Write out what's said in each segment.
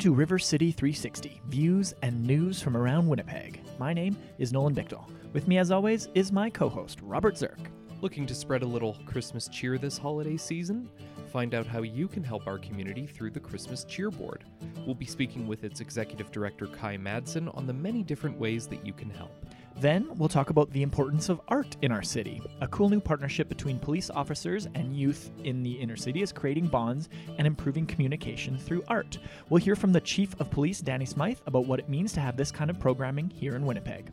to River City 360 views and news from around Winnipeg. My name is Nolan Bichtel. With me, as always, is my co host, Robert Zirk. Looking to spread a little Christmas cheer this holiday season? Find out how you can help our community through the Christmas Cheer Board. We'll be speaking with its executive director, Kai Madsen, on the many different ways that you can help. Then we'll talk about the importance of art in our city. A cool new partnership between police officers and youth in the inner city is creating bonds and improving communication through art. We'll hear from the Chief of Police, Danny Smyth, about what it means to have this kind of programming here in Winnipeg.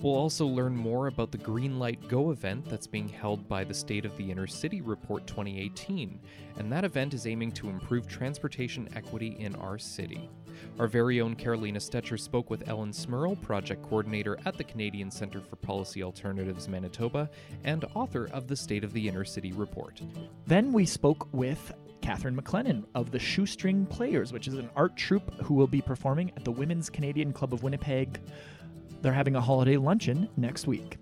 We'll also learn more about the Green Light Go event that's being held by the State of the Inner City Report 2018, and that event is aiming to improve transportation equity in our city. Our very own Carolina Stetcher spoke with Ellen Smirl, project coordinator at the Canadian Centre for Policy Alternatives Manitoba and author of the State of the Inner City Report. Then we spoke with Catherine McLennan of the Shoestring Players, which is an art troupe who will be performing at the Women's Canadian Club of Winnipeg. They're having a holiday luncheon next week.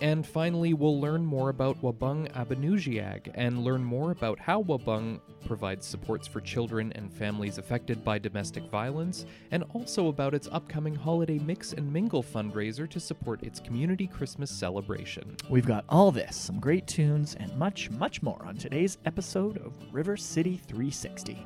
And finally, we'll learn more about Wahbung Abinoonjiiag and learn more about how Wahbung provides supports for children and families affected by domestic violence, and also about its upcoming holiday Mix and Mingle fundraiser to support its community Christmas celebration. We've got all this, some great tunes, and much, much more on today's episode of River City 360.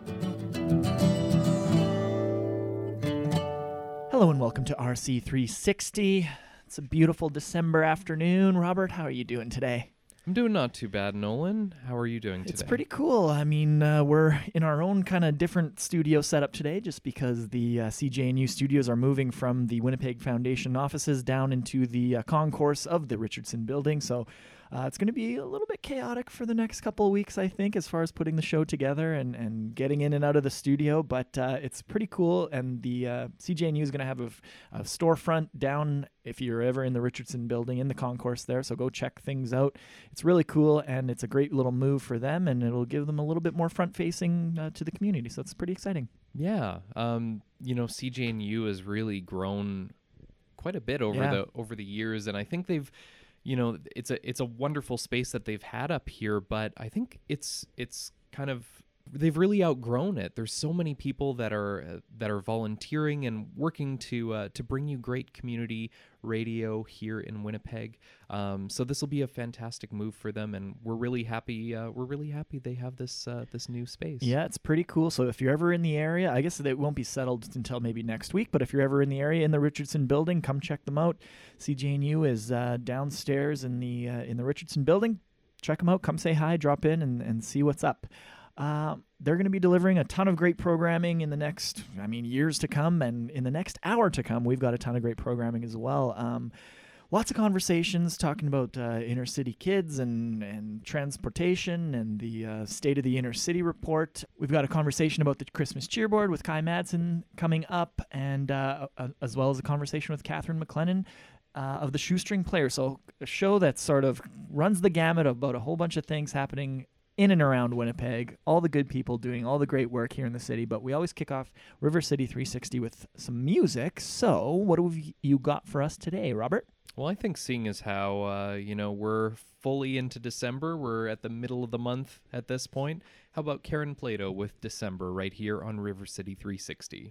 Hello and welcome to RC 360. It's a beautiful December afternoon. Robert, how are you doing today? I'm doing not too bad, Nolan. How are you doing today? It's pretty cool. I mean, uh, we're in our own kind of different studio setup today just because the uh, CJNU studios are moving from the Winnipeg Foundation offices down into the uh, concourse of the Richardson building. So uh, it's going to be a little bit chaotic for the next couple of weeks, I think, as far as putting the show together and, and getting in and out of the studio. But uh, it's pretty cool. And the uh, CJNU is going to have a, a, storefront down if you're ever in the Richardson building in the concourse there. So go check things out. It's really cool and it's a great little move for them and it'll give them a little bit more front facing uh, to the community. So it's pretty exciting. Yeah. Um, you know, CJNU has really grown quite a bit over yeah. the over the years and I think they've you know it's a it's a wonderful space that they've had up here but i think it's it's kind of they've really outgrown it there's so many people that are uh, that are volunteering and working to uh, to bring you great community radio here in Winnipeg. Um, so this will be a fantastic move for them, and we're really happy. Uh, we're really happy they have this uh, this new space. Yeah, it's pretty cool. So if you're ever in the area, I guess it won't be settled until maybe next week. But if you're ever in the area in the Richardson Building, come check them out. CJNU is uh, downstairs in the in the Richardson Building. Check them out. Come say hi. Drop in and, and see what's up. Uh, they're going to be delivering a ton of great programming in the next, I mean, years to come, and in the next hour to come, we've got a ton of great programming as well. Um, lots of conversations talking about uh, inner city kids and, and transportation and the uh, state of the inner city report. We've got a conversation about the Christmas cheerboard with Kai Madsen coming up, and uh, as well as a conversation with Catherine McLennan. Uh, of the shoestring player. So, a show that sort of runs the gamut about a whole bunch of things happening in and around Winnipeg, all the good people doing all the great work here in the city. But we always kick off River City 360 with some music. So, what have you got for us today, Robert? Well, I think seeing as how uh, you know we're fully into December, we're at the middle of the month at this point. How about Karen Plato with December right here on River City 360?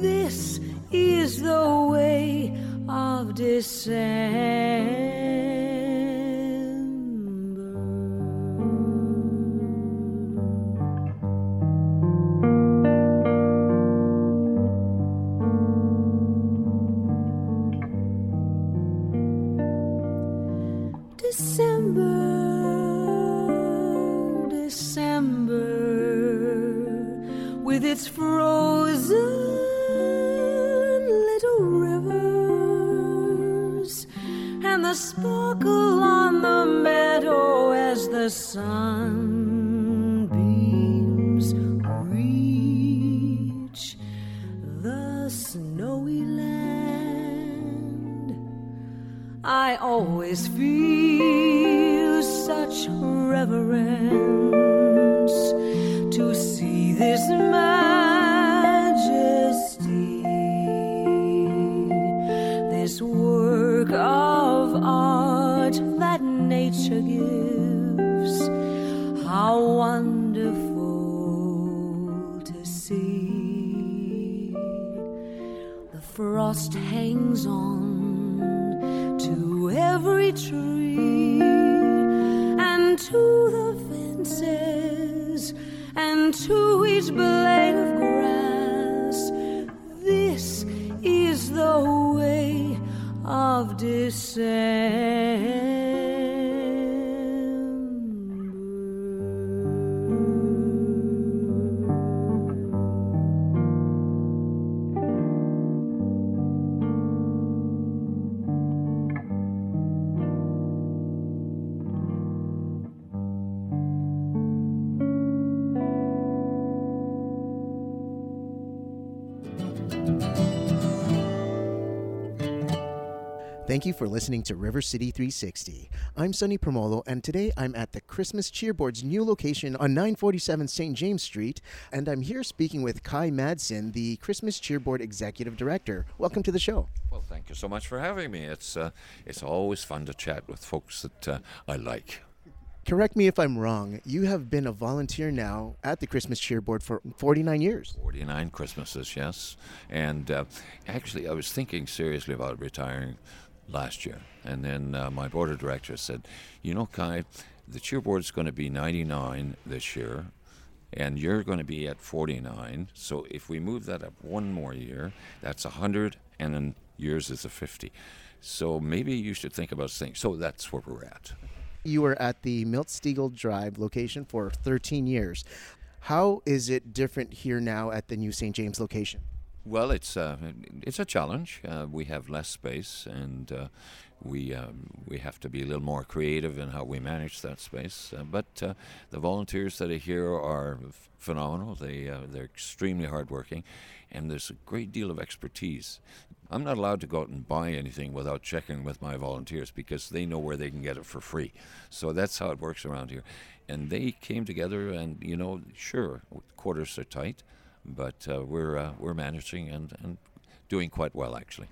This is the way of December. Thank you for listening to River City 360. I'm Sonny Promolo, and today I'm at the Christmas Cheerboard's new location on 947 St. James Street, and I'm here speaking with Kai Madsen, the Christmas Cheerboard Executive Director. Welcome to the show. Well, thank you so much for having me. It's uh, it's always fun to chat with folks that uh, I like. Correct me if I'm wrong. You have been a volunteer now at the Christmas Cheerboard for 49 years. 49 Christmases, yes. And uh, actually, I was thinking seriously about retiring last year. And then uh, my board of directors said, you know, Kai, the cheerboard is going to be 99 this year, and you're going to be at 49. So if we move that up one more year, that's 100, and then yours is a 50. So maybe you should think about things. So that's where we're at. You were at the Milt Stegall Drive location for 13 years. How is it different here now at the new St. James location? Well, it's uh, it's a challenge. Uh, we have less space, and uh, we um, we have to be a little more creative in how we manage that space. Uh, but uh, the volunteers that are here are f- phenomenal. They uh, they're extremely hardworking, and there's a great deal of expertise. I'm not allowed to go out and buy anything without checking with my volunteers because they know where they can get it for free. So that's how it works around here. And they came together, and you know, sure, quarters are tight but uh, we're uh, we're managing and, and doing quite well actually.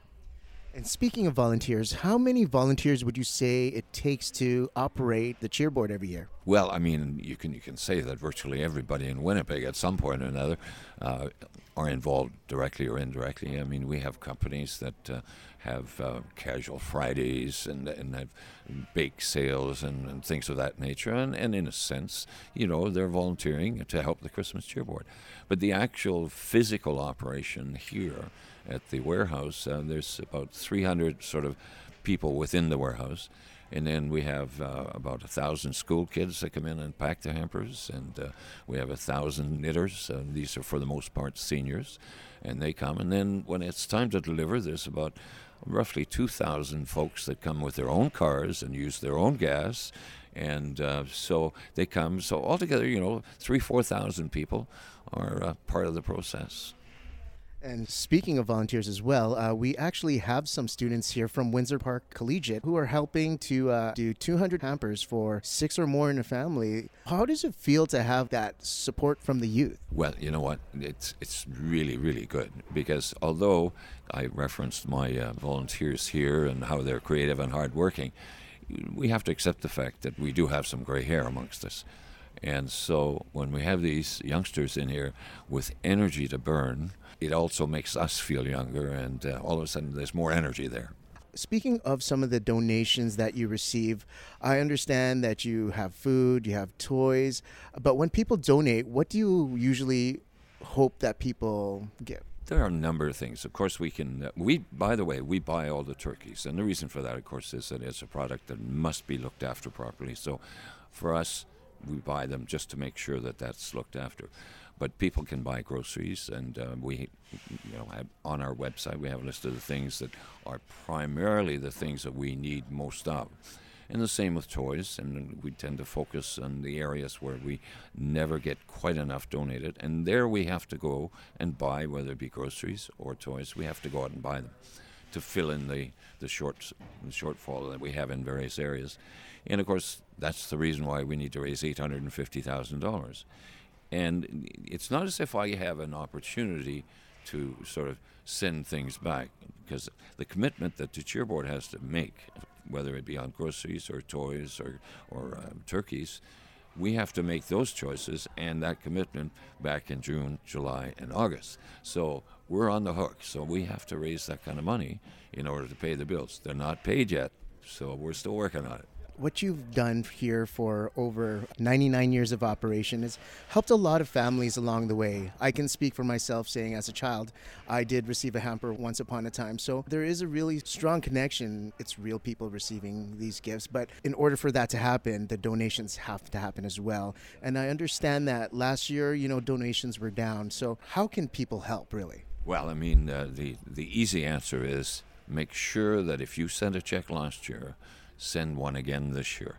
And speaking of volunteers, how many volunteers would you say it takes to operate the cheerboard every year? Well, I mean, you can you can say that virtually everybody in Winnipeg at some point or another uh, are involved directly or indirectly. I mean, we have companies that uh, have uh, casual Fridays and and have bake sales and, and things of that nature, and, and in a sense, you know, they're volunteering to help the Christmas cheerboard. But the actual physical operation here at the warehouse, uh, there's about 300 sort of people within the warehouse. And then we have uh, about a thousand school kids that come in and pack the hampers, and uh, we have a thousand knitters. Uh, these are for the most part seniors, and they come. And then when it's time to deliver, there's about roughly 2,000 folks that come with their own cars and use their own gas, and uh, so they come. So altogether, you know, three, four thousand people are uh, part of the process. And speaking of volunteers as well, uh, we actually have some students here from Windsor Park Collegiate who are helping to uh, do 200 hampers for six or more in a family. How does it feel to have that support from the youth? Well, you know what? It's it's really really good because although I referenced my uh, volunteers here and how they're creative and hardworking, we have to accept the fact that we do have some gray hair amongst us. And so when we have these youngsters in here with energy to burn, it also makes us feel younger, and uh, all of a sudden there's more energy there. Speaking of some of the donations that you receive, I understand that you have food, you have toys, but when people donate, what do you usually hope that people get? There are a number of things. Of course, we can. Uh, we, by the way, we buy all the turkeys, and the reason for that, of course, is that it's a product that must be looked after properly. So, for us, we buy them just to make sure that that's looked after. But people can buy groceries, and uh, we, you know, have, on our website we have a list of the things that are primarily the things that we need most of. And the same with toys, and we tend to focus on the areas where we never get quite enough donated, and there we have to go and buy, whether it be groceries or toys, we have to go out and buy them to fill in the the short shortfall that we have in various areas. And of course, that's the reason why we need to raise eight hundred and fifty thousand dollars. And it's not as if I have an opportunity to sort of send things back because the commitment that the cheer board has to make, whether it be on groceries or toys or or um, turkeys, we have to make those choices and that commitment back in June, July, and August. So we're on the hook. So we have to raise that kind of money in order to pay the bills. They're not paid yet, so we're still working on it what you've done here for over 99 years of operation has helped a lot of families along the way. I can speak for myself saying as a child, I did receive a hamper once upon a time. So there is a really strong connection. It's real people receiving these gifts, but in order for that to happen, the donations have to happen as well. And I understand that last year, you know, donations were down. So how can people help really? Well, I mean, uh, the the easy answer is make sure that if you sent a check last year, send one again this year.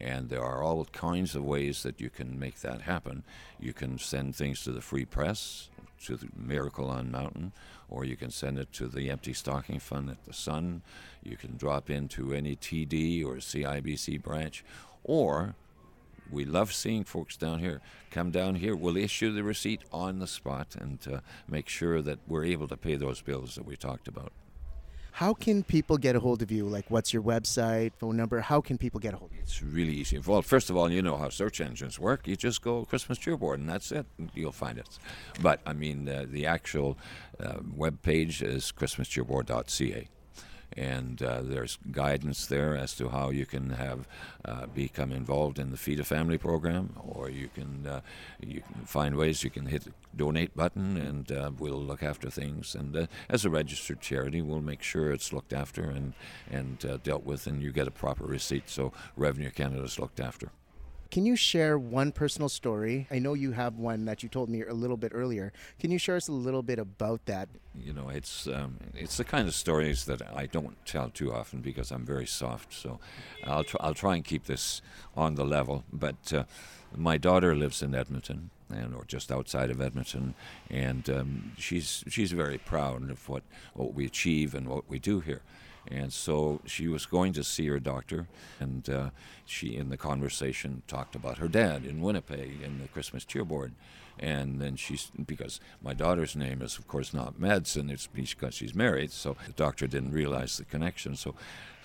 And there are all kinds of ways that you can make that happen. You can send things to the Free Press, to the Miracle on Mountain, or you can send it to the Empty Stocking Fund at the Sun. You can drop into any TD or CIBC branch, or we love seeing folks down here. Come down here. We'll issue the receipt on the spot and uh, make sure that we're able to pay those bills that we talked about. How can people get a hold of you? Like, what's your website, phone number? How can people get a hold of you? It's really easy. Well, first of all, you know how search engines work. You just go Christmas Cheerboard, and that's it. You'll find it. But, I mean, uh, the actual uh, web page is christmascheerboard.ca and uh, there's guidance there as to how you can have uh, become involved in the Feed a Family program, or you can uh, you can find ways you can hit the donate button, and uh, we'll look after things. And uh, as a registered charity, we'll make sure it's looked after and and uh, dealt with, and you get a proper receipt. So Revenue Canada is looked after. Can you share one personal story? I know you have one that you told me a little bit earlier. Can you share us a little bit about that? You know, it's um, it's the kind of stories that I don't tell too often because I'm very soft. So I'll try, I'll try and keep this on the level. But uh, my daughter lives in Edmonton, and or just outside of Edmonton, and um, she's she's very proud of what what we achieve and what we do here. And so she was going to see her doctor, and uh, she, in the conversation, talked about her dad in Winnipeg in the Christmas cheer board. And then she's, because my daughter's name is, of course, not Madsen, it's because she's married, so the doctor didn't realize the connection. So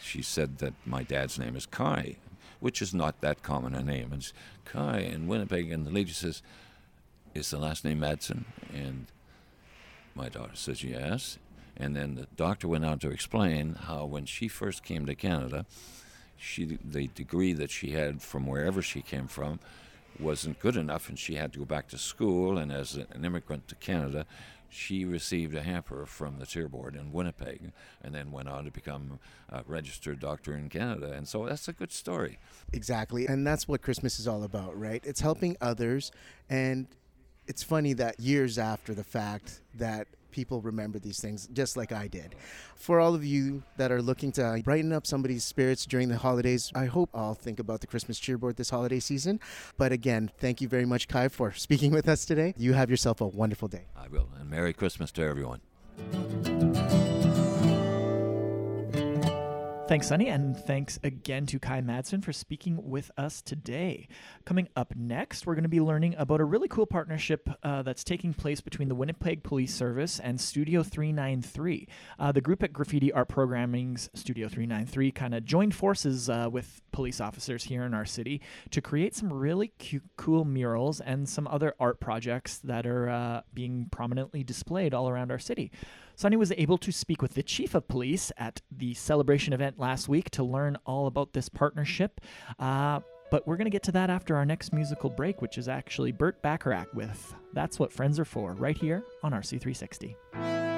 she said that my dad's name is Kai, which is not that common a name. And Kai in Winnipeg, and the lady says, Is the last name Madsen? And my daughter says, Yes. And then the doctor went on to explain how when she first came to Canada, she the degree that she had from wherever she came from wasn't good enough, and she had to go back to school. And as an immigrant to Canada, she received a hamper from the Cheer Board in Winnipeg, and then went on to become a registered doctor in Canada. And so that's a good story. Exactly, and that's what Christmas is all about, right? It's helping others, and it's funny that years after the fact that people remember these things just like I did. For all of you that are looking to brighten up somebody's spirits during the holidays, I hope I'll think about the Christmas cheerboard this holiday season. But again, thank you very much, Kai, for speaking with us today. You have yourself a wonderful day. I will. And Merry Christmas to everyone. Thanks, Sunny, and thanks again to Kai Madsen for speaking with us today. Coming up next, we're going to be learning about a really cool partnership uh, that's taking place between the Winnipeg Police Service and Studio 393. Uh, the group at Graffiti Art Programming's Studio 393 kind of joined forces uh, with police officers here in our city to create some really cute, cool murals and some other art projects that are uh, being prominently displayed all around our city. Sonny was able to speak with the chief of police at the celebration event last week to learn all about this partnership. Uh, but we're going to get to that after our next musical break, which is actually Burt Bacharach with That's What Friends Are For, right here on RC360.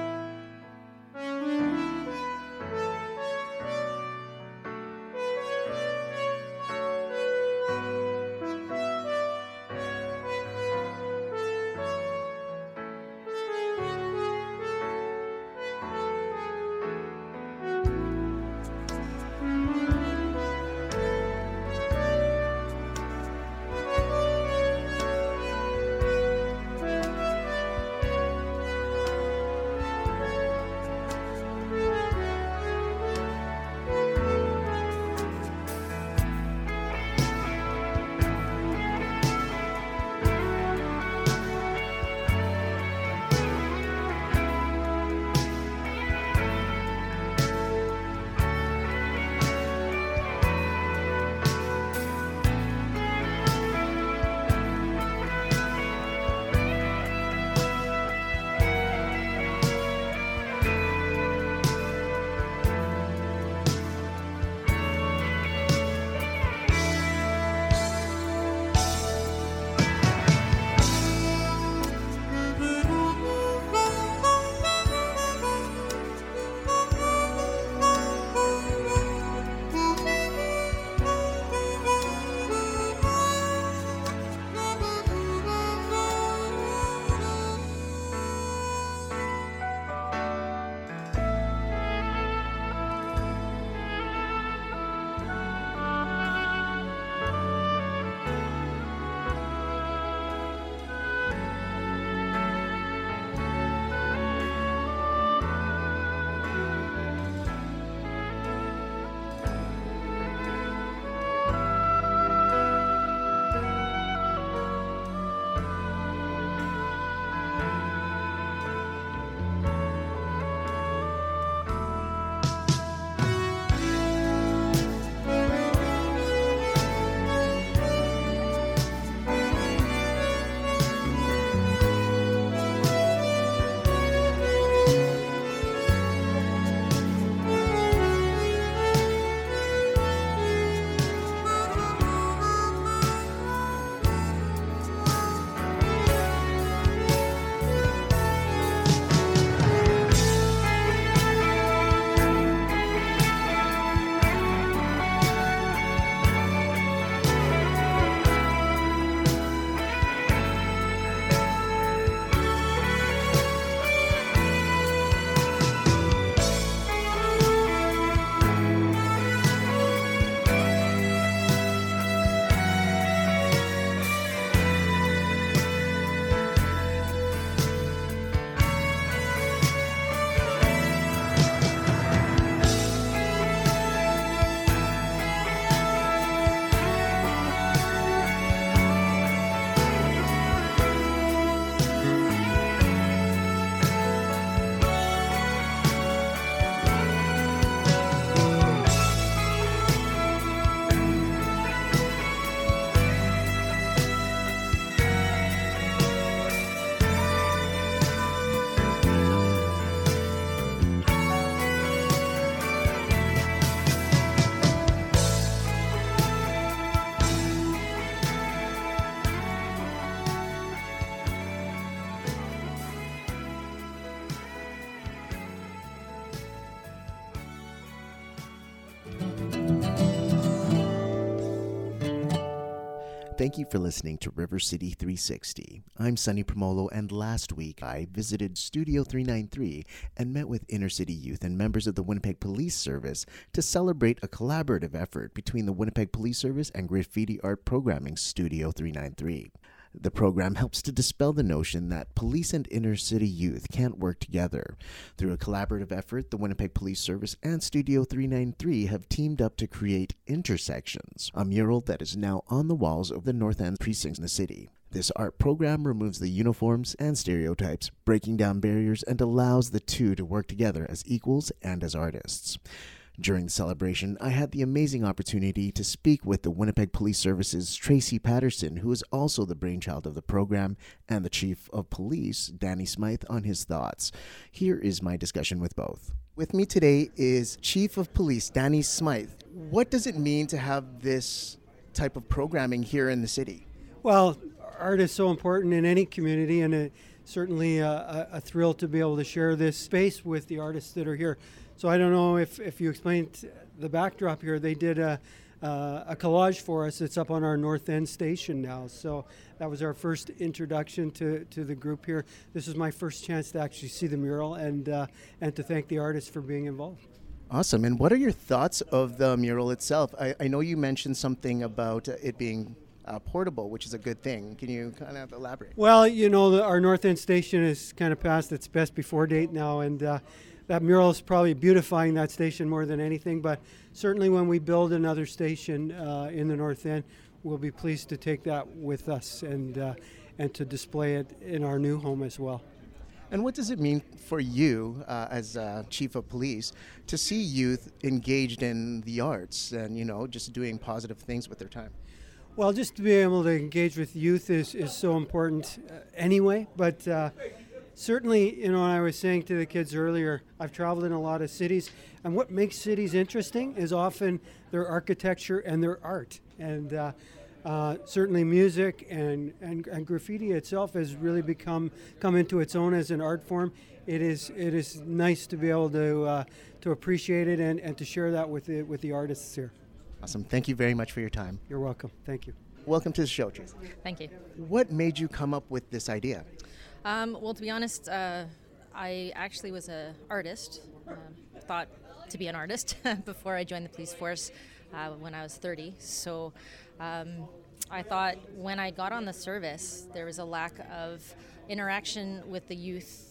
Thank you for listening to River City 360. I'm Sunny Promolo, and last week I visited Studio 393 and met with inner city youth and members of the Winnipeg Police Service to celebrate a collaborative effort between the Winnipeg Police Service and Graffiti Art Programming Studio 393. The program helps to dispel the notion that police and inner city youth can't work together. Through a collaborative effort, the Winnipeg Police Service and Studio 393 have teamed up to create Intersections, a mural that is now on the walls of the North End precincts in the city. This art program removes the uniforms and stereotypes, breaking down barriers, and allows the two to work together as equals and as artists. During the celebration, I had the amazing opportunity to speak with the Winnipeg Police Service's Tracy Patterson, who is also the brainchild of the program, and the Chief of Police, Danny Smyth, on his thoughts. Here is my discussion with both. With me today is Chief of Police, Danny Smyth. What does it mean to have this type of programming here in the city? Well, art is so important in any community, and it, certainly uh, a, a, thrill to be able to share this space with the artists that are here. So I don't know if, if you explained the backdrop here. They did a, uh, a collage for us. It's up on our North End station now. So that was our first introduction to, to the group here. This is my first chance to actually see the mural and uh, and to thank the artists for being involved. Awesome. And what are your thoughts of the mural itself? I, I know you mentioned something about it being uh, portable, which is a good thing. Can you kind of elaborate? Well, you know, the, our North End station is kind of past its best before date now, and uh, that mural is probably beautifying that station more than anything. But certainly, when we build another station uh, in the North End, we'll be pleased to take that with us and uh, and to display it in our new home as well. And what does it mean for you, uh, as uh, chief of police, to see youth engaged in the arts and you know just doing positive things with their time? Well, just to be able to engage with youth is, is so important uh, anyway. But uh, certainly, you know, I was saying to the kids earlier, I've traveled in a lot of cities, and what makes cities interesting is often their architecture and their art. And uh, uh, certainly, music and, and, and graffiti itself has really become come into its own as an art form. It is it is nice to be able to uh, to appreciate it and, and to share that with the with the artists here. Awesome. Thank you very much for your time. You're welcome. Thank you. Welcome to the show, Tracy. Thank you. What made you come up with this idea? Um, well, to be honest, uh, I actually was an artist. Um, thought to be an artist before I joined the police force uh, when I was 30. So um, I thought when I got on the service, there was a lack of interaction with the youth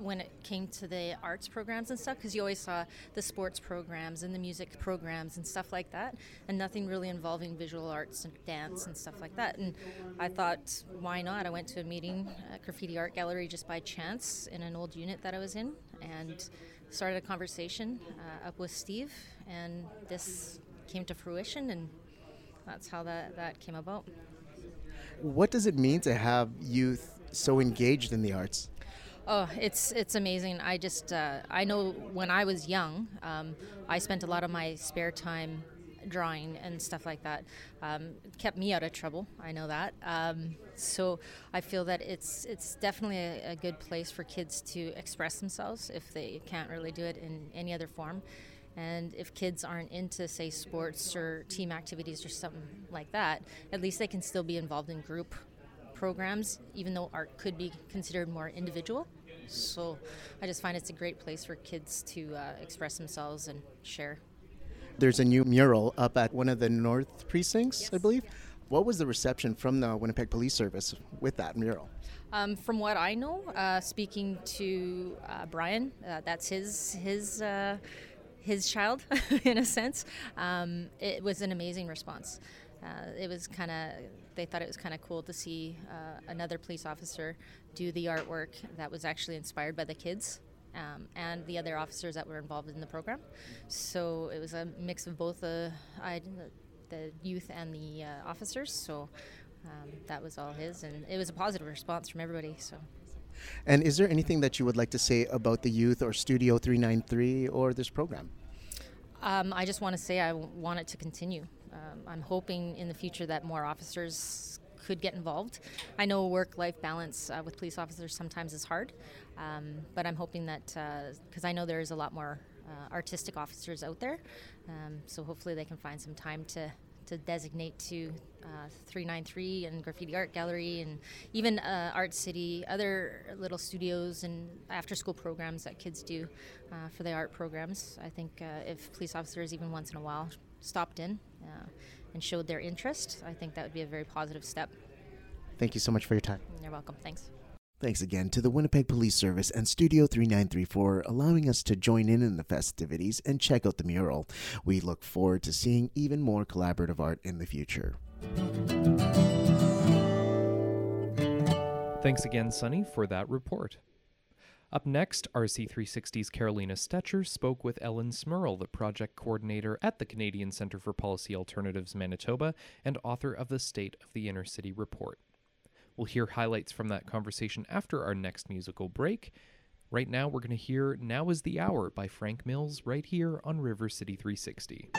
when it came to the arts programs and stuff because you always saw the sports programs and the music programs and stuff like that and nothing really involving visual arts and dance and stuff like that. And i thought why not? I went to a meeting at graffiti art gallery just by chance in an old unit that i was in and started a conversation uh, up with steve and this came to fruition and that's how that, that came about. What does it mean to have youth so engaged in the arts Oh, it's it's amazing. I just uh, I know when I was young, um, I spent a lot of my spare time drawing and stuff like that. Um, kept me out of trouble. I know that. Um, so I feel that it's it's definitely a, a, good place for kids to express themselves if they can't really do it in any other form. And if kids aren't into, say, sports or team activities or something like that, at least they can still be involved in group programs, even though art could be considered more individual. So I just find it's a great place for kids to uh, express themselves and share. There's a new mural up at one of the north precincts, yes. I believe. What was the reception from the Winnipeg Police Service with that mural? Um, from what I know, uh, speaking to uh, Brian, uh, that's his his uh, his child in a sense. Um, it was an amazing response. Uh, it was kind of they thought it was kind of cool to see uh, another police officer do the artwork that was actually inspired by the kids um, and the other officers that were involved in the program. So it was a mix of both the, I, the youth and the uh, officers. So um, that was all his, and it was a positive response from everybody. So. And is there anything that you would like to say about the youth or Studio 393 or this program? Um, I just want to say I want it to continue. Um, I'm hoping in the future that more officers could get involved. I know work-life balance uh, with police officers sometimes is hard, um, but I'm hoping that because uh, I know there's a lot more uh, artistic officers out there, um, so hopefully they can find some time to to designate to uh, 393 and Graffiti Art Gallery and even uh, Art City, other little studios and after school programs that kids do uh, for the art programs. I think uh, if police officers, even once in a while, stopped in uh, and showed their interest, I think that would be a very positive step. Thank you so much for your time. You're welcome. Thanks. Thanks again to the Winnipeg Police Service and Studio 3934 for allowing us to join in in the festivities and check out the mural. We look forward to seeing even more collaborative art in the future. Thanks again, Sunny, for that report. Up next, RC360's Carolina Stetcher spoke with Ellen Smirl, the project coordinator at the Canadian Centre for Policy Alternatives Manitoba and author of the State of the Inner City Report. We'll hear highlights from that conversation after our next musical break. Right now, we're going to hear Now is the Hour by Frank Mills right here on River City 360.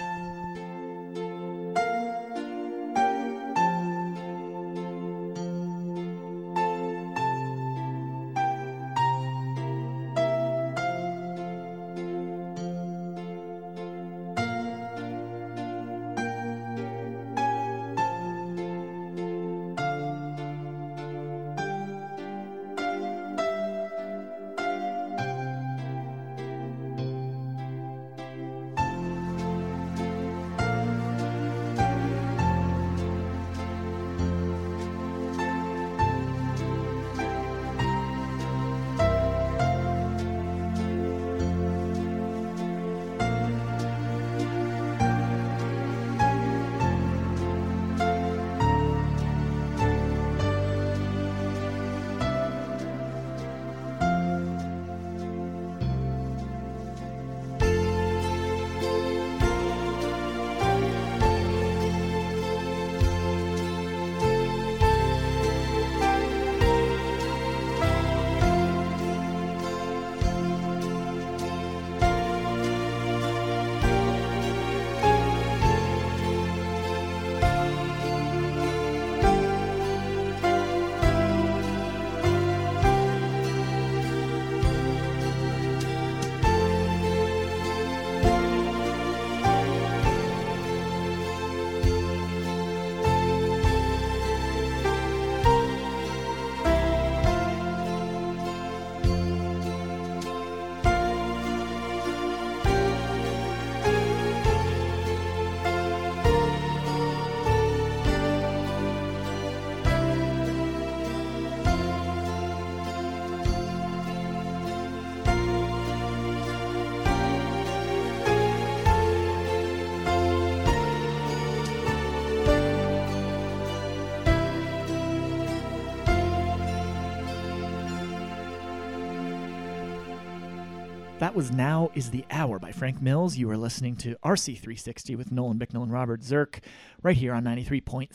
That was Now is the Hour by Frank Mills. You are listening to RC360 with Nolan Bicknell and Robert Zirk right here on 93.7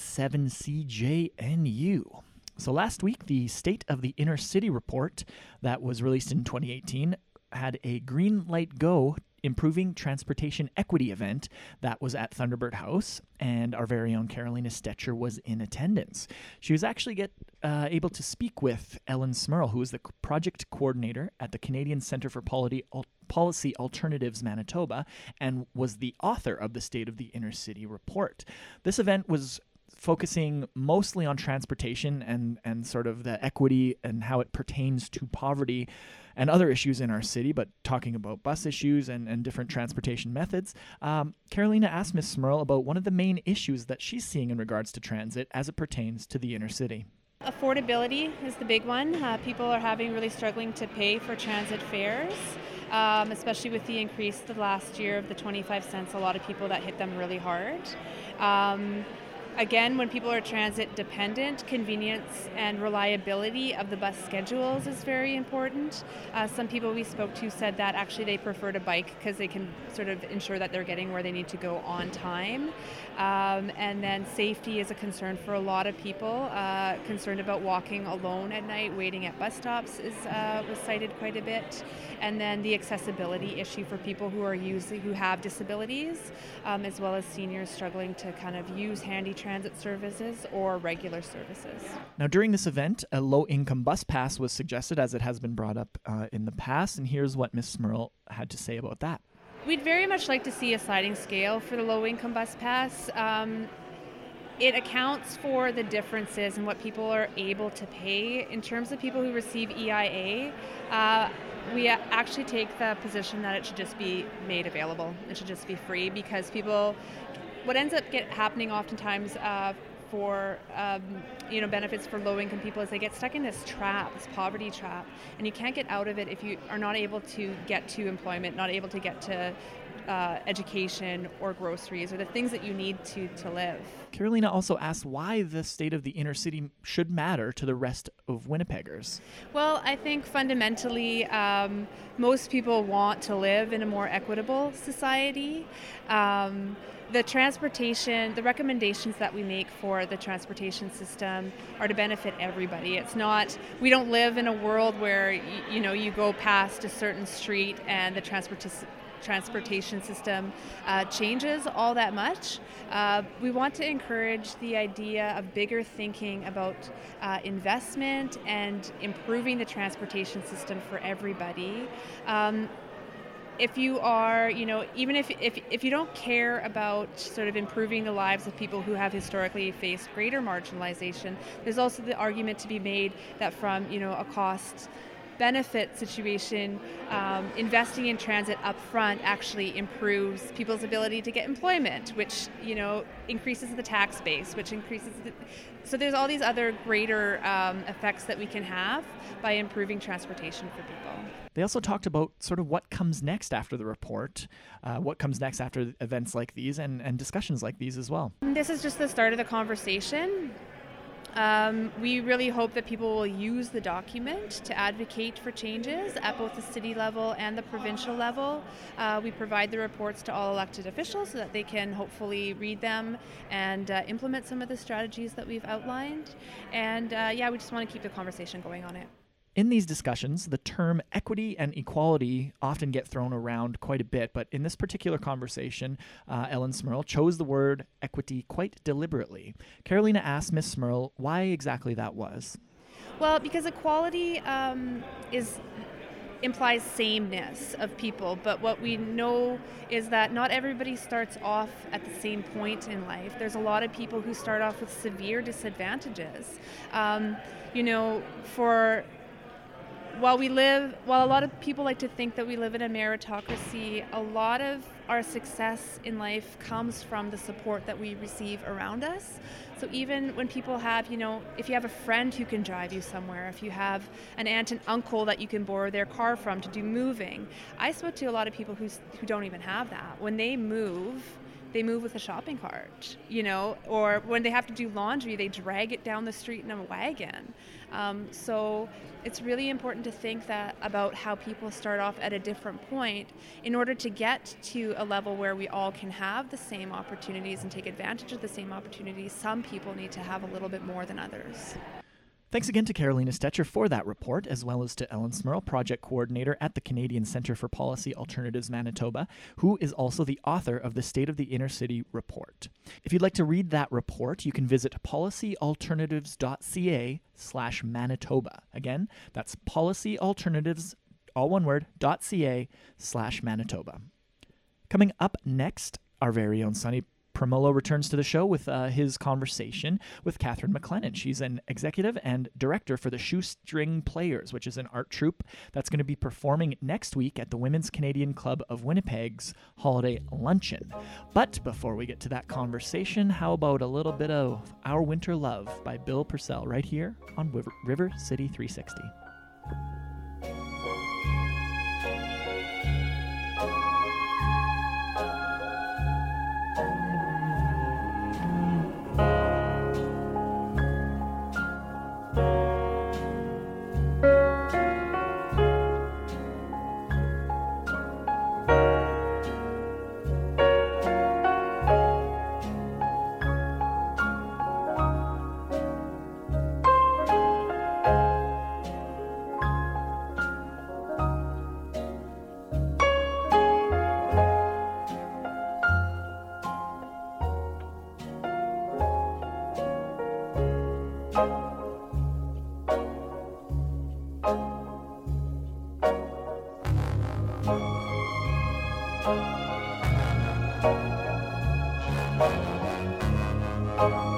CJNU. So last week, the State of the Inner City report that was released in 2018 had a green light go improving transportation equity event that was at Thunderbird House, and our very own Carolina Stetcher was in attendance. She was actually get uh, able to speak with Ellen Smirl, who is the project coordinator at the Canadian Centre for Policy, Policy Alternatives Manitoba, and was the author of the State of the Inner City report. This event was focusing mostly on transportation and and sort of the equity and how it pertains to poverty and other issues in our city, but talking about bus issues and, and different transportation methods. Um, Carolina asked Ms. Smirl about one of the main issues that she's seeing in regards to transit as it pertains to the inner city. Affordability is the big one. Uh, people are having really struggling to pay for transit fares, um, especially with the increase the last year of the 25 cents. A lot of people that hit them really hard. Um, Again, when people are transit dependent, convenience and reliability of the bus schedules is very important. Uh, some people we spoke to said that actually they prefer to bike because they can sort of ensure that they're getting where they need to go on time. Um, and then safety is a concern for a lot of people. Uh, concerned about walking alone at night, waiting at bus stops is uh, was cited quite a bit. And then the accessibility issue for people who are using who have disabilities, um, as well as seniors struggling to kind of use handy transit services or regular services. Now, during this event, a low-income bus pass was suggested, as it has been brought up uh, in the past. And here's what Ms. Smirl had to say about that. We'd very much like to see a sliding scale for the low income bus pass. Um, it accounts for the differences in what people are able to pay. In terms of people who receive EIA, uh, we actually take the position that it should just be made available. It should just be free because people, what ends up get happening oftentimes uh, for um, you know benefits for low-income people is they get stuck in this trap, this poverty trap, and you can't get out of it if you are not able to get to employment, not able to get to uh, education or groceries or the things that you need to to live. Carolina also asked why the state of the inner city should matter to the rest of Winnipeggers. Well, I think fundamentally, um, most people want to live in a more equitable society. Um, the transportation, the recommendations that we make for the transportation system are to benefit everybody. It's not, we don't live in a world where, you, know, you go past a certain street and the transportation transportation system uh, changes all that much. Uh, we want to encourage the idea of bigger thinking about uh, investment and improving the transportation system for everybody. Um, if you are, you know, even if, if, if you don't care about sort of improving the lives of people who have historically faced greater marginalization, there's also the argument to be made that from, you know, a cost benefit situation, um, investing in transit up front actually improves people's ability to get employment, which you know increases the tax base, which increases. The, so there's all these other greater um, effects that we can have by improving transportation for people. They also talked about sort of what comes next after the report, uh, what comes next after events like these, and, and discussions like these as well. This is just the start of the conversation. Um, we really hope that people will use the document to advocate for changes at both the city level and the provincial level. Uh, we provide the reports to all elected officials so that they can hopefully read them and uh, implement some of the strategies that we've outlined. And uh, yeah, we just want to keep the conversation going on it. In these discussions, the term equity and equality often get thrown around quite a bit, but in this particular conversation, uh, Ellen Smirl chose the word equity quite deliberately. Carolina asked Miss Smirl why exactly that was. Well, because equality um, is implies sameness of people, but what we know is that not everybody starts off at the same point in life. There's a lot of people who start off with severe disadvantages. Um, you know, for while we live, while a lot of people like to think that we live in a meritocracy, a lot of our success in life comes from the support that we receive around us. So even when people have, you know, if you have a friend who can drive you somewhere, if you have an aunt and uncle that you can borrow their car from to do moving, I spoke to a lot of people who who don't even have that. When they move, they move with a shopping cart, you know, or when they have to do laundry, they drag it down the street in a wagon. Um, so it's really important to think that about how people start off at a different point in order to get to a level where we all can have the same opportunities and take advantage of the same opportunities. Some people need to have a little bit more than others. Thanks again to Carolina Stetcher for that report, as well as to Ellen Smirl, project coordinator at the Canadian Centre for Policy Alternatives Manitoba, who is also the author of the State of the Inner City report. If you'd like to read that report, you can visit policyalternatives.ca slash Manitoba. Again, that's policyalternatives, all one word, .ca slash Manitoba. Coming up next, our very own Sonny Promolo returns to the show with uh, his conversation with Catherine McLennan. She's an executive and director for the Shoestring Players, which is an art troupe that's going to be performing next week at the Women's Canadian Club of Winnipeg's holiday luncheon. But before we get to that conversation, how about a little bit of Our Winter Love by Bill Purcell right here on River City 360. Thank you.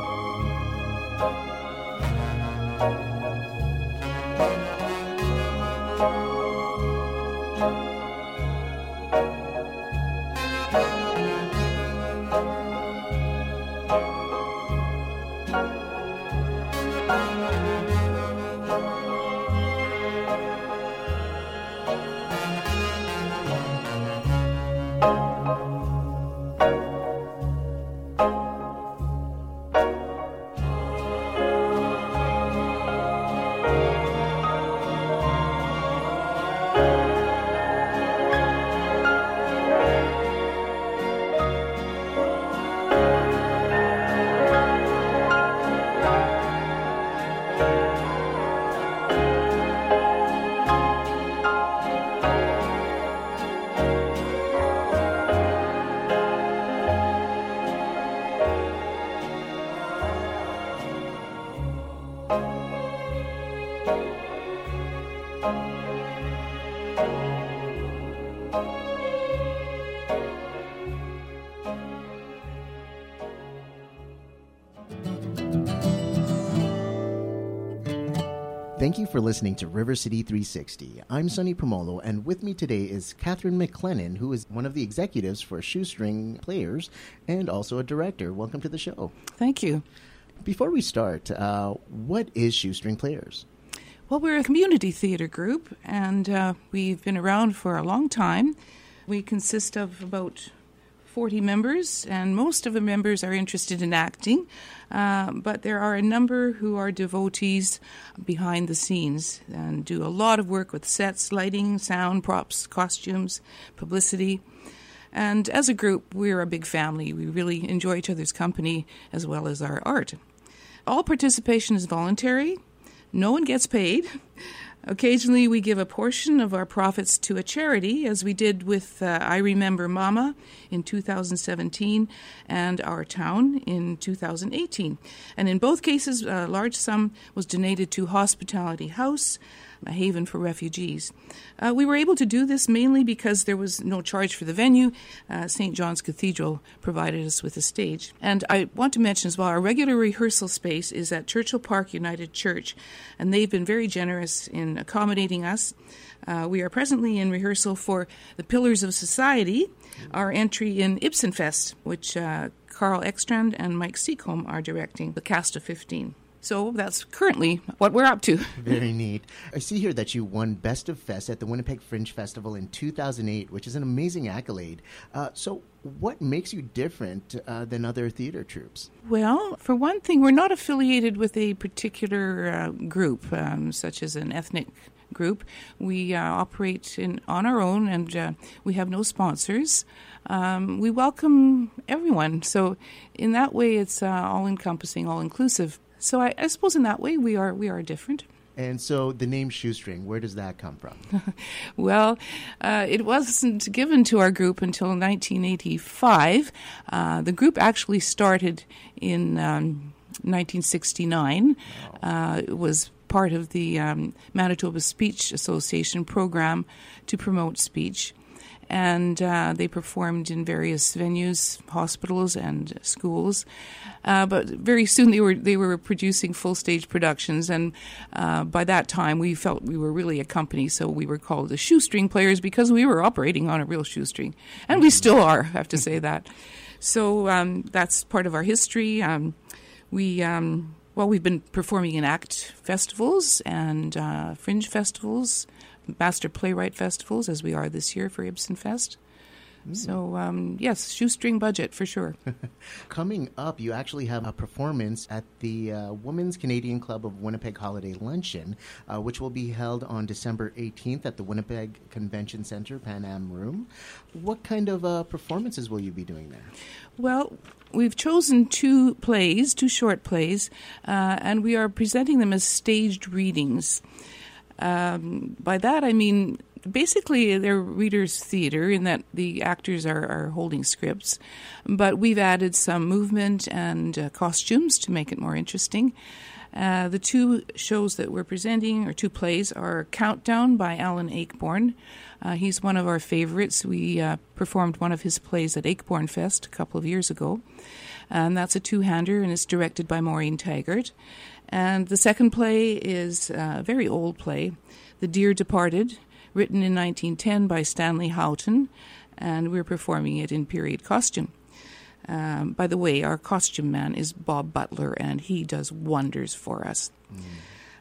You for listening to River City 360. I'm Sonny Promolo, and with me today is Catherine McLennan, who is one of the executives for Shoestring Players and also a director. Welcome to the show. Thank you. Before we start, uh, what is Shoestring Players? Well, we're a community theater group, and uh, we've been around for a long time. We consist of about 40 members, and most of the members are interested in acting, uh, but there are a number who are devotees behind the scenes and do a lot of work with sets, lighting, sound, props, costumes, publicity. And as a group, we're a big family. We really enjoy each other's company as well as our art. All participation is voluntary, no one gets paid. Occasionally, we give a portion of our profits to a charity, as we did with uh, I Remember Mama in 2017 and Our Town in 2018. And in both cases, a large sum was donated to Hospitality House, a haven for refugees. Uh, we were able to do this mainly because there was no charge for the venue. Uh, St. John's Cathedral provided us with a stage. And I want to mention as well, our regular rehearsal space is at Churchill Park United Church, and they've been very generous in accommodating us. Uh, we are presently in rehearsal for The Pillars of Society, our entry in Ibsenfest, which uh, Carl Ekstrand and Mike Seacombe are directing, the cast of 15. So that's currently what we're up to. Very neat. I see here that you won Best of Fest at the Winnipeg Fringe Festival in 2008, which is an amazing accolade. Uh, so, what makes you different uh, than other theater troupes? Well, for one thing, we're not affiliated with a particular uh, group, um, such as an ethnic group. We uh, operate in, on our own and uh, we have no sponsors. Um, we welcome everyone. So, in that way, it's uh, all encompassing, all inclusive. So I, I suppose in that way we are we are different. And so the name Shoestring, where does that come from? well, uh, it wasn't given to our group until 1985. Uh, the group actually started in um, 1969. Wow. Uh, it was part of the um, Manitoba Speech Association program to promote speech and uh, they performed in various venues, hospitals, and schools. Uh, but very soon they were they were producing full stage productions, and uh, by that time we felt we were really a company, so we were called the Shoestring Players because we were operating on a real shoestring, and we still are. I have to say that. So um, that's part of our history. Um, we um, well, we've been performing in ACT festivals and uh, fringe festivals master playwright festivals, as we are this year for Ibsen Fest. Mm. So, um, yes, shoestring budget for sure. Coming up, you actually have a performance at the uh, Women's Canadian Club of Winnipeg Holiday Luncheon, uh, which will be held on December 18th at the Winnipeg Convention Center, Pan Am Room. What kind of uh, performances will you be doing there? Well, we've chosen two plays, two short plays, uh, and we are presenting them as staged readings. Um, by that I mean basically they're readers' theater in that the actors are, are holding scripts, but we've added some movement and uh, costumes to make it more interesting. Uh, the two shows that we're presenting, or two plays, are Countdown by Alan Ayckbourn. Uh, he's one of our favorites. We uh, performed one of his plays at Ayckbourn Fest a couple of years ago. And that's a two hander, and it's directed by Maureen Taggart. And the second play is a very old play, The Dear Departed, written in 1910 by Stanley Houghton, and we're performing it in period costume. Um, by the way, our costume man is Bob Butler, and he does wonders for us. Mm.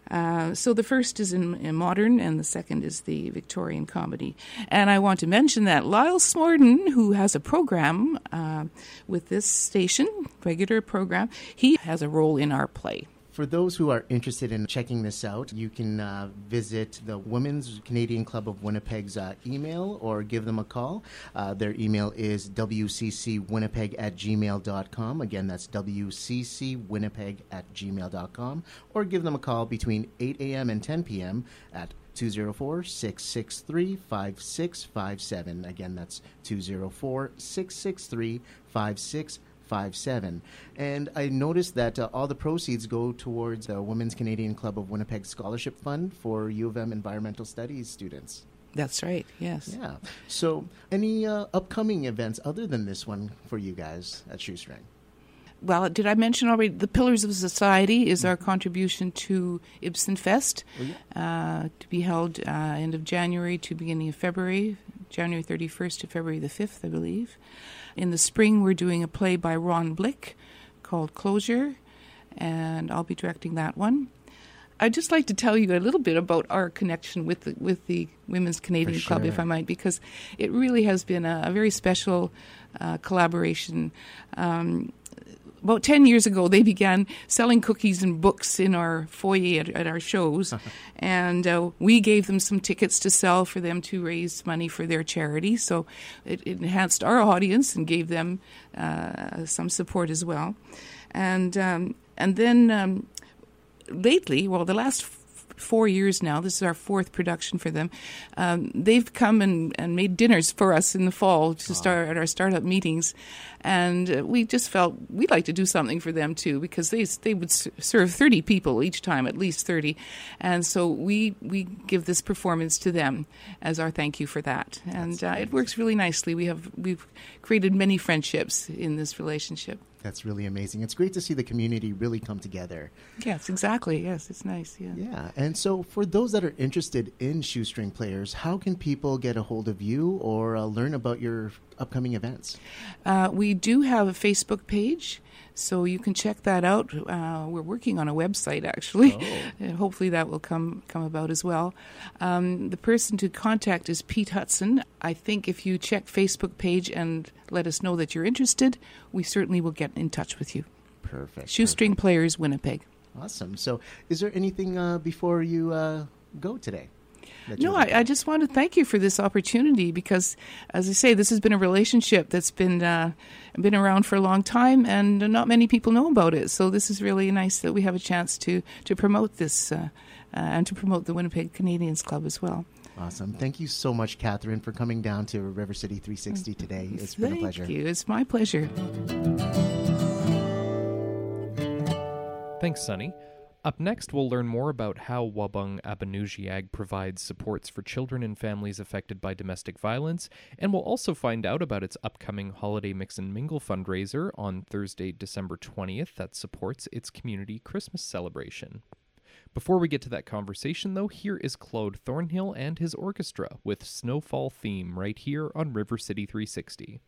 Uh, so the first is in, in, modern, and the second is the Victorian comedy. And I want to mention that Lyle Smorden, who has a program uh, with this station, regular program, he has a role in our play. For those who are interested in checking this out, you can uh, visit the Women's Canadian Club of Winnipeg's uh, email or give them a call. Uh, their email is wccwinnipeg at gmail.com. Again, that's wccwinnipeg at gmail.com. Or give them a call between 8 a.m. and 10 p.m. at 204 663 5657. Again, that's 204 663 5657 five seven. And I noticed that uh, all the proceeds go towards the Women's Canadian Club of Winnipeg Scholarship Fund for U of M Environmental Studies students. That's right. Yes. Yeah. So, any uh, upcoming events other than this one for you guys at Shoestring? well, did I mention already? The Pillars of Society is our contribution to Ibsen Fest, oh, uh, to be held uh, end of January to beginning of February, January 31st to February the 5th, I believe. In the spring, we're doing a play by Ron Blick called Closure, and I'll be directing that one. I'd just like to tell you a little bit about our connection with the, with the Women's Canadian sure. Club, if I might, because it really has been a, a very special uh, collaboration. Um, about 10 years ago, they began selling cookies and books in our foyer at, at our shows. and uh, we gave them some tickets to sell for them to raise money for their charity. So it, it enhanced our audience and gave them uh, some support as well. And, um, and then um, lately, well, the last four years now. This is our fourth production for them. Um, they've come and, and made dinners for us in the fall to start at our startup meetings, and uh, we just felt we'd like to do something for them too because they they would serve thirty people each time, at least thirty, and so we we give this performance to them as our thank you for that, and uh, it works really nicely. We have we've created many friendships in this relationship. That's really amazing. It's great to see the community really come together. Yes, exactly. Yes, it's nice. Yeah. Yeah. And so, for those that are interested in shoestring players, how can people get a hold of you or uh, learn about your upcoming events? Uh, we do have a Facebook page. So you can check that out. Uh, we're working on a website actually. Oh. hopefully that will come come about as well. Um, the person to contact is Pete Hudson. I think if you check Facebook page and let us know that you're interested, we certainly will get in touch with you. Perfect. Shoestring perfect. Players Winnipeg. Awesome. So, is there anything uh, before you uh, go today? No, I, I, just want to thank you for this opportunity because, as I say, this has been a relationship that's been uh, been around for a long time, and not many people know about it. So this is really nice that we have a chance to to promote this uh, uh, and to promote the Winnipeg Canadians Club as well. Awesome. Thank you so much, Catherine, for coming down to River City 360 today. It's been a pleasure. Thank you. It's my pleasure. Thanks, Sonny. Up next, we'll learn more about how Wahbung Abinoonjiiag provides supports for children and families affected by domestic violence, and we'll also find out about its upcoming Holiday Mix and Mingle fundraiser on Thursday, December 20th that supports its community Christmas celebration. Before we get to that conversation, though, here is Claude Thornhill and his orchestra with Snowfall Theme right here on River City 360.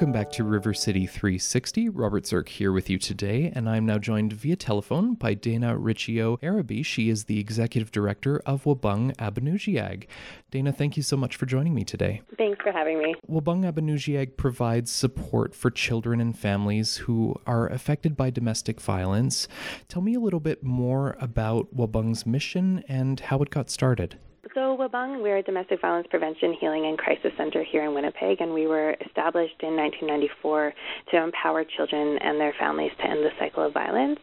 Welcome back to River City 360. Robert Zirk here with you today, and I'm now joined via telephone by Dana Riccio Arabi. She is the executive director of Wahbung Abinoonjiiag. Dana, thank you so much for joining me today. Thanks for having me. Wahbung Abinoonjiiag provides support for children and families who are affected by domestic violence. Tell me a little bit more about Wahbung's mission and how it got started. So, Wahbung, we're a domestic violence prevention, healing, and crisis center here in Winnipeg, and we were established in 1994 to empower children and their families to end the cycle of violence.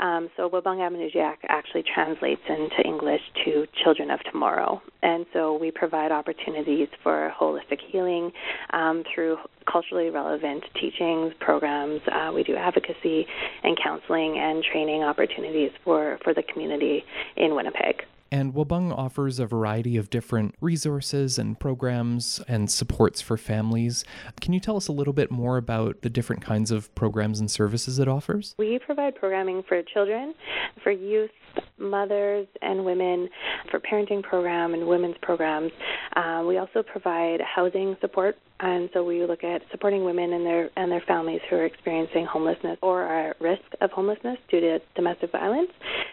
Um, so, Wahbung Abinoonjiiag actually translates into English to Children of Tomorrow. And so, we provide opportunities for holistic healing um, through culturally relevant teachings, programs. Uh, we do advocacy and counseling and training opportunities for, for the community in Winnipeg. And Wahbung offers a variety of different resources and programs and supports for families. Can you tell us a little bit more about the different kinds of programs and services it offers? We provide programming for children, for youth, mothers and women, for parenting program and women's programs. Uh, we also provide housing support and so we look at supporting women and their and their families who are experiencing homelessness or are at risk of homelessness due to domestic violence.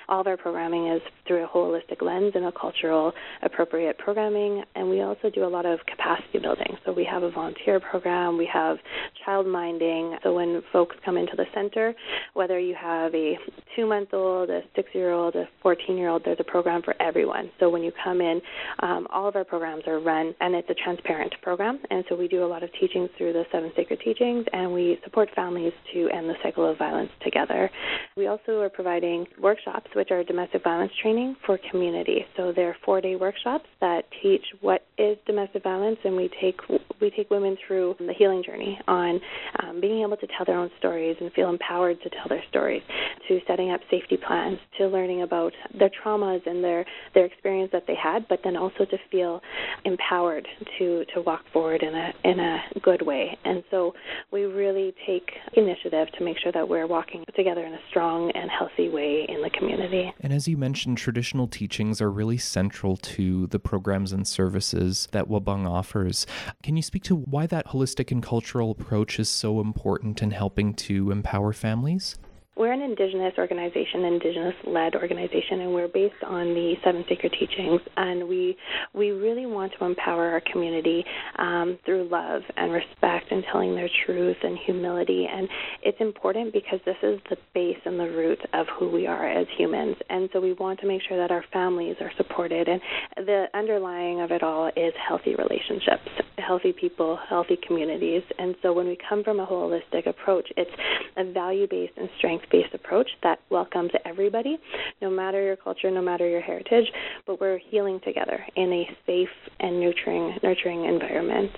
All of our programming is through a holistic lens and a cultural appropriate programming, and we also do a lot of capacity building. So we have a volunteer program, we have child minding. So when folks come into the center, whether you have a two month old, a six year old, a 14 year old, there's a program for everyone. So when you come in, um, all of our programs are run, and it's a transparent program, and so we do a lot of teachings through the seven sacred teachings, and we support families to end the cycle of violence together. We also are providing workshops, which are domestic violence training for community. So they're four-day workshops that teach what is domestic violence, and we take we take women through the healing journey on um, being able to tell their own stories and feel empowered to tell their stories, to setting up safety plans, to learning about their traumas and their their experience that they had, but then also to feel empowered to to walk forward in a in a good way. And so we really take initiative to make sure that we're walking together in a strong and healthy way in the community. And as you mentioned, traditional teachings are really central to the programs and services that Wahbung offers. Can you speak to why that holistic and cultural approach is so important in helping to empower families? We're an Indigenous organization, Indigenous led organization, and we're based on the Seven Sacred Teachings. And we we really want to empower our community um, through love and respect and telling their truth and humility. And it's important because this is the base and the root of who we are as humans. And so we want to make sure that our families are supported. And the underlying of it all is healthy relationships, healthy people, healthy communities. And so when we come from a holistic approach, it's a value based and strength based approach that welcomes everybody, no matter your culture, no matter your heritage, but we're healing together in a safe and nurturing nurturing environment.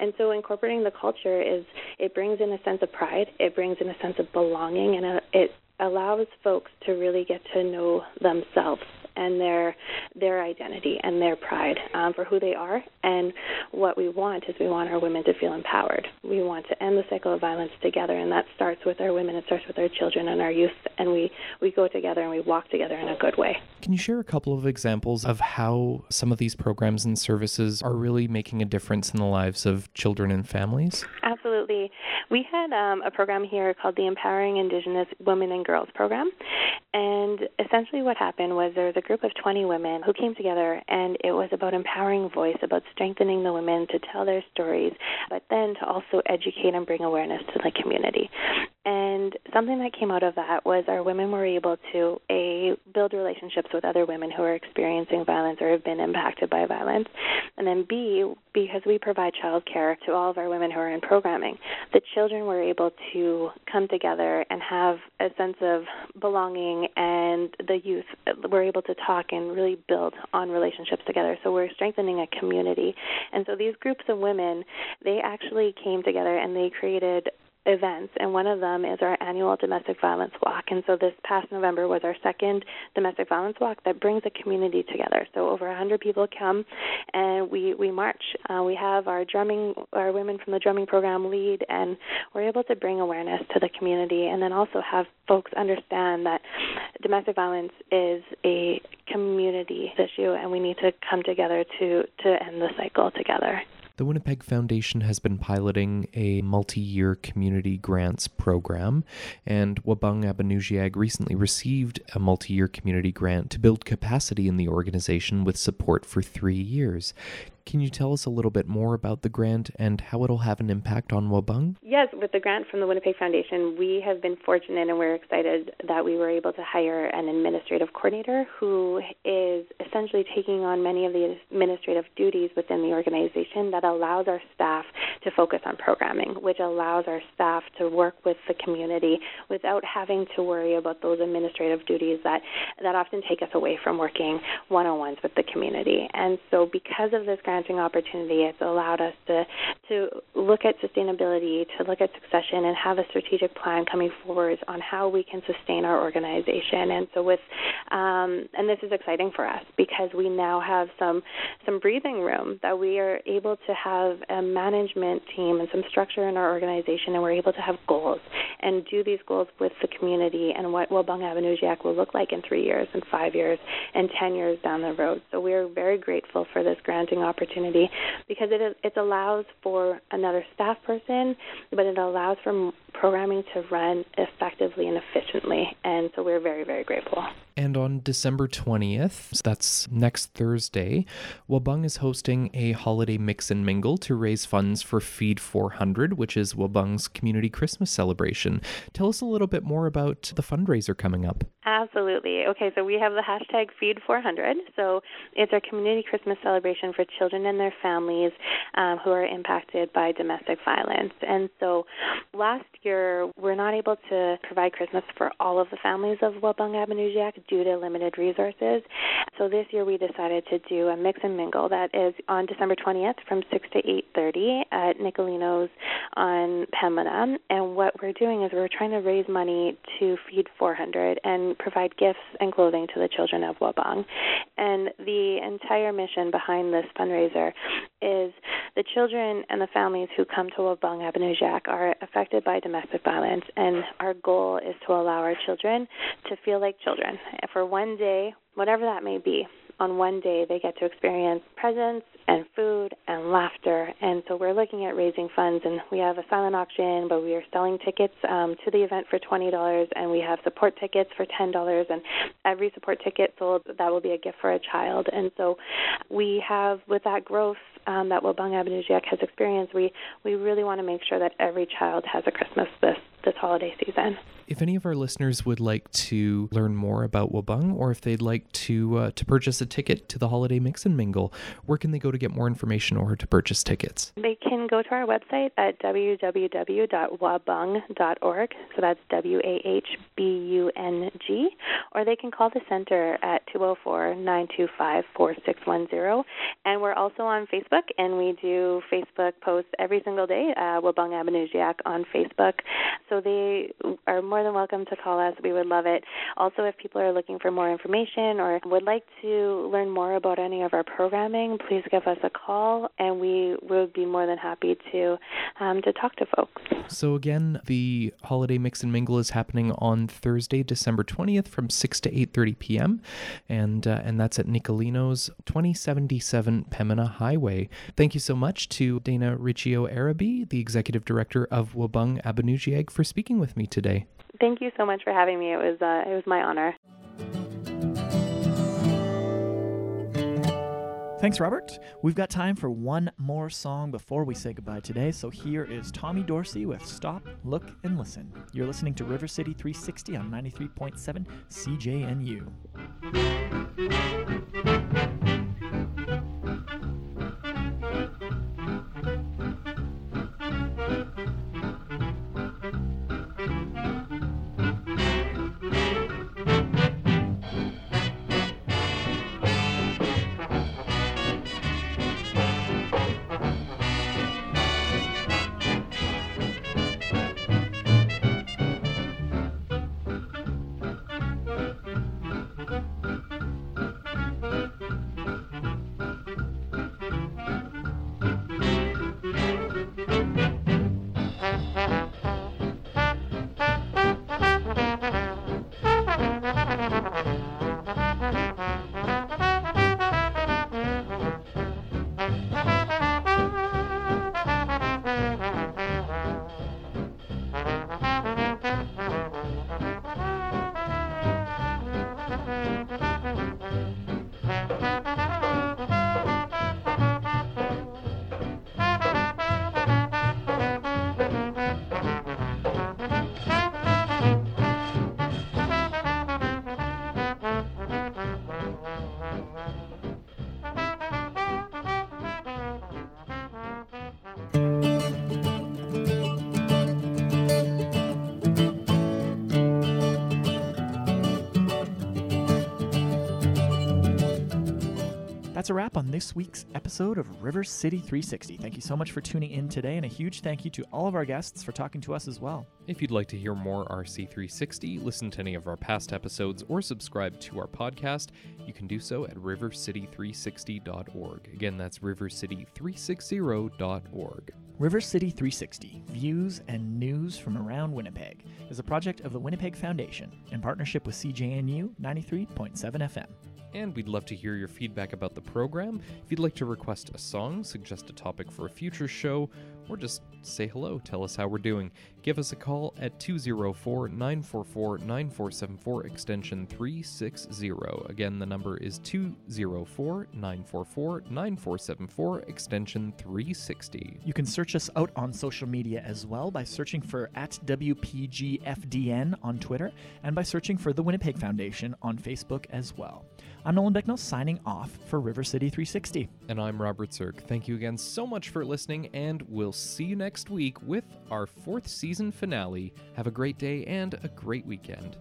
And so incorporating the culture is it brings in a sense of pride, it brings in a sense of belonging and a, it allows folks to really get to know themselves and their their identity and their pride um, for who they are. And what we want is we want our women to feel empowered. We want to end the cycle of violence together, and that starts with our women. It starts with our children and our youth, and we we go together and we walk together in a good way. Can you share a couple of examples of how some of these programs and services are really making a difference in the lives of children and families? Absolutely. We had um, a program here called the Empowering Indigenous Women and Girls Program, and essentially what happened was there was a group of 20 women who came together, and it was about empowering voice, about strengthening the women to tell their stories, but then to also educate and bring awareness to the community. And something that came out of that was our women were able to a build relationships with other women who are experiencing violence or have been impacted by violence, and then B because we provide child care to all of our women who are in programming, the children were able to come together and have a sense of belonging, and the youth were able to talk and really build on relationships together. So we're strengthening a community. And so these groups of women, they actually came together and they created events, and one of them is our annual domestic violence walk. And so this past November was our second domestic violence walk that brings a community together. So over 100 people come, and we we march. Uh, we have our drumming, our women from the drumming program lead, and we're able to bring awareness to the community, and then also have folks understand that domestic violence is a community issue, and we need to come together to to end the cycle together. The Winnipeg Foundation has been piloting a multi year community grants program, and Wahbung Abinoonjiiag recently received a multi year community grant to build capacity in the organization with support for three years. Can you tell us a little bit more about the grant and how it'll have an impact on Wahbung? Yes, with the grant from the Winnipeg Foundation, we have been fortunate and we're excited that we were able to hire an administrative coordinator who is essentially taking on many of the administrative duties within the organization that allows our staff to focus on programming, which allows our staff to work with the community without having to worry about those administrative duties that, that often take us away from working one on ones with the community. And so, because of this granting opportunity, it's allowed us to, to look at sustainability, to look at succession, and have a strategic plan coming forward on how we can sustain our organization. And so, with um, and this is exciting for us because we now have some some breathing room that we are able to have a management team and some structure in our organization, and we're able to have goals and do these goals with the community and what Wahbung Abinoonjiiag will look like in three years, and five years, and ten years down the road. So we are very grateful for this granting opportunity because it it allows for another staff person, but it allows for programming to run effectively and efficiently, and so we're very very grateful. And on December 20th, so that's next Thursday, Wahbung is hosting a holiday mix and mingle to raise funds for Feed 400, which is Wahbung's community Christmas celebration. Tell us a little bit more about the fundraiser coming up. Absolutely. Okay, so we have the hashtag Feed400. So it's our community Christmas celebration for children and their families um, who are impacted by domestic violence. And so last year, we're not able to provide Christmas for all of the families of Wahbung Abinoonjiiag due to limited resources. So this year, we decided to do a mix and mingle that is on December 20th from 6 to 8.30 at Nicolino's on Pembina. And what we're doing is we're trying to raise money to Feed 400 provide gifts and clothing to the children of Wahbung. And the entire mission behind this fundraiser is the children and the families who come to Wahbung Abinoonjiiag are affected by domestic violence, and our goal is to allow our children to feel like children for one day, whatever that may be on one day they get to experience presents and food and laughter. And so we're looking at raising funds, and we have a silent auction, but we are selling tickets um, to the event for twenty dollars, and we have support tickets for ten dollars. And every support ticket sold that will be a gift for a child. And so we have with that growth um, that Wahbung Abinoonjiiag has experienced, we we really want to make sure that every child has a Christmas this this holiday season. If any of our listeners would like to learn more about Wahbung, or if they'd like to uh, to purchase a ticket to the holiday mix and mingle, where can they go to get more information or to purchase tickets? They can go to our website at www.wahbung.org. So that's W A H B U N G, or they can call the center at 204-925-4610. And we're also on Facebook, and we do Facebook posts every single day. Uh, Wahbung Abinoonjiiag on Facebook. So they are more than welcome to call us. We would love it. Also, if people are looking for more information or would like to learn more about any of our programming, please give us a call, and we would be more than happy to um, to talk to folks. So again, the holiday mix and mingle is happening on Thursday, December twentieth, from six to eight thirty p.m., and uh, and that's at Nicolino's, twenty seventy seven Pembina Highway. Thank you so much to Dana Riccio Arabi, the executive director of Wahbung Abinoonjiiag, for speaking with me today. Thank you so much for having me. It was uh, it was my honor. Thanks, Robert. We've got time for one more song before we say goodbye today. So here is Tommy Dorsey with Stop, Look, and Listen. You're listening to River City 360 on 93.7 CJNU. That's a wrap on this week's episode of River City 360. Thank you so much for tuning in today, and a huge thank you to all of our guests for talking to us as well. If you'd like to hear more RC360, listen to any of our past episodes, or subscribe to our podcast, you can do so at rivercity360.org. Again, that's rivercity360.org. River City 360 Views and News from Around Winnipeg is a project of the Winnipeg Foundation in partnership with CJNU 93.7 FM and we'd love to hear your feedback about the program. If you'd like to request a song, suggest a topic for a future show, or just say hello, tell us how we're doing, give us a call at 204 944 9474 extension 360. Again, the number is 204 944 9474 extension 360. You can search us out on social media as well by searching for at WPGFDN on Twitter and by searching for the Winnipeg Foundation on Facebook as well. I'm Nolan Becknell signing off for River City 360. And I'm Robert Zirk. Thank you again so much for listening, and we'll see you next week with our fourth season finale. Have a great day and a great weekend.